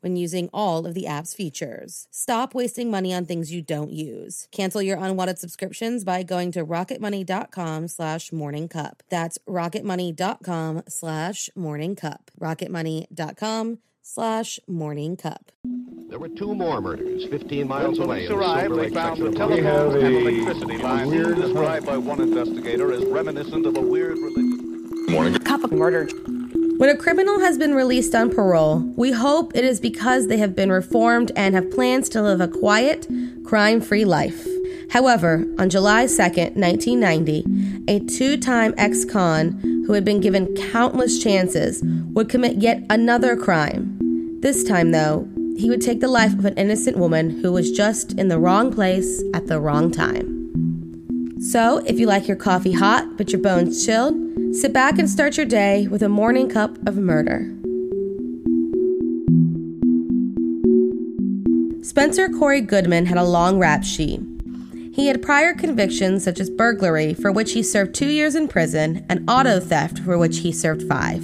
when using all of the app's features. Stop wasting money on things you don't use. Cancel your unwanted subscriptions by going to rocketmoney.com slash morningcup. That's rocketmoney.com slash morningcup. rocketmoney.com slash morningcup. There were two more murders 15 miles when away. police arrived, they found the telephones and electricity lines described by one investigator as reminiscent of a weird religion. Morning. Cup of murder. When a criminal has been released on parole, we hope it is because they have been reformed and have plans to live a quiet, crime free life. However, on July 2nd, 1990, a two time ex con who had been given countless chances would commit yet another crime. This time, though, he would take the life of an innocent woman who was just in the wrong place at the wrong time. So, if you like your coffee hot but your bones chilled, Sit back and start your day with a morning cup of murder. Spencer Corey Goodman had a long rap sheet. He had prior convictions such as burglary, for which he served two years in prison, and auto theft, for which he served five.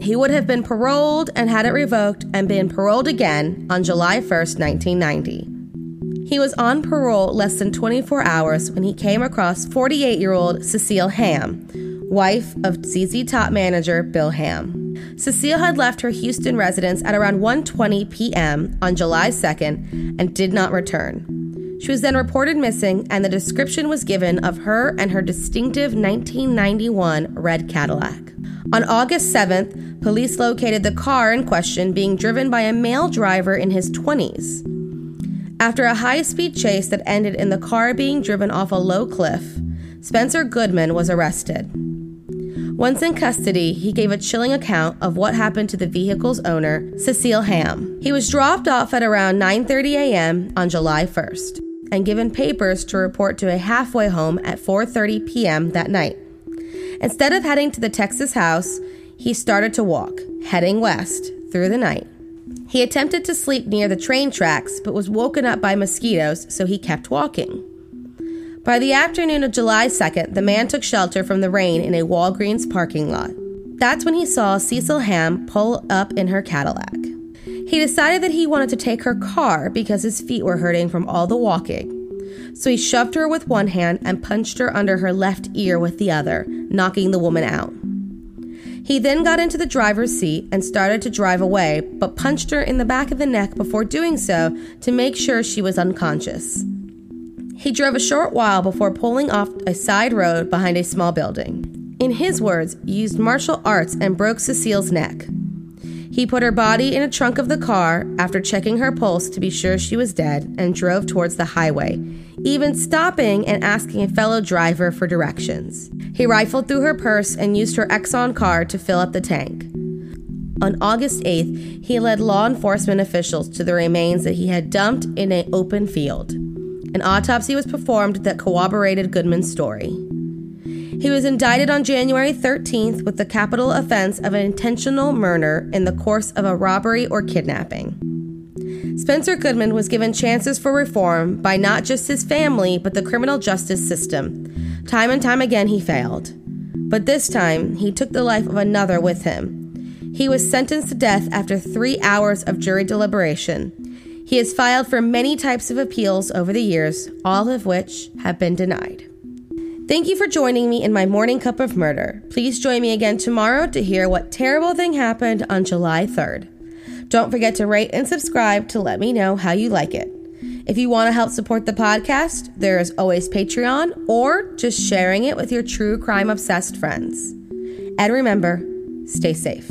He would have been paroled and had it revoked and been paroled again on July 1st, 1990. He was on parole less than 24 hours when he came across 48 year old Cecile Ham, wife of ZZ Top manager Bill Ham. Cecile had left her Houston residence at around 1:20 p.m. on July 2nd and did not return. She was then reported missing and the description was given of her and her distinctive 1991 red Cadillac. On August 7th, police located the car in question being driven by a male driver in his 20s. After a high speed chase that ended in the car being driven off a low cliff, Spencer Goodman was arrested. Once in custody, he gave a chilling account of what happened to the vehicle's owner, Cecile Ham. He was dropped off at around 9:30 a.m. on July 1st and given papers to report to a halfway home at 4:30 p.m. that night. Instead of heading to the Texas house, he started to walk, heading west through the night. He attempted to sleep near the train tracks but was woken up by mosquitoes, so he kept walking. By the afternoon of July 2nd, the man took shelter from the rain in a Walgreens parking lot. That's when he saw Cecile Ham pull up in her Cadillac. He decided that he wanted to take her car because his feet were hurting from all the walking. So he shoved her with one hand and punched her under her left ear with the other, knocking the woman out. He then got into the driver's seat and started to drive away, but punched her in the back of the neck before doing so to make sure she was unconscious. He drove a short while before pulling off a side road behind a small building. In his words, used martial arts and broke Cecile's neck. He put her body in a trunk of the car after checking her pulse to be sure she was dead and drove towards the highway, even stopping and asking a fellow driver for directions. He rifled through her purse and used her Exxon card to fill up the tank. On August 8th, he led law enforcement officials to the remains that he had dumped in an open field. An autopsy was performed that corroborated Goodman's story. He was indicted on January 13th with the capital offense of an intentional murder in the course of a robbery or kidnapping. Spencer Goodman was given chances for reform by not just his family, but the criminal justice system. Time and time again, he failed. But this time, he took the life of another with him. He was sentenced to death after three hours of jury deliberation. He has filed for many types of appeals over the years, all of which have been denied. Thank you for joining me in my morning cup of murder. Please join me again tomorrow to hear what terrible thing happened on July 3rd. Don't forget to rate and subscribe to let me know how you like it. If you want to help support the podcast, there is always Patreon or just sharing it with your true crime obsessed friends. And remember, stay safe.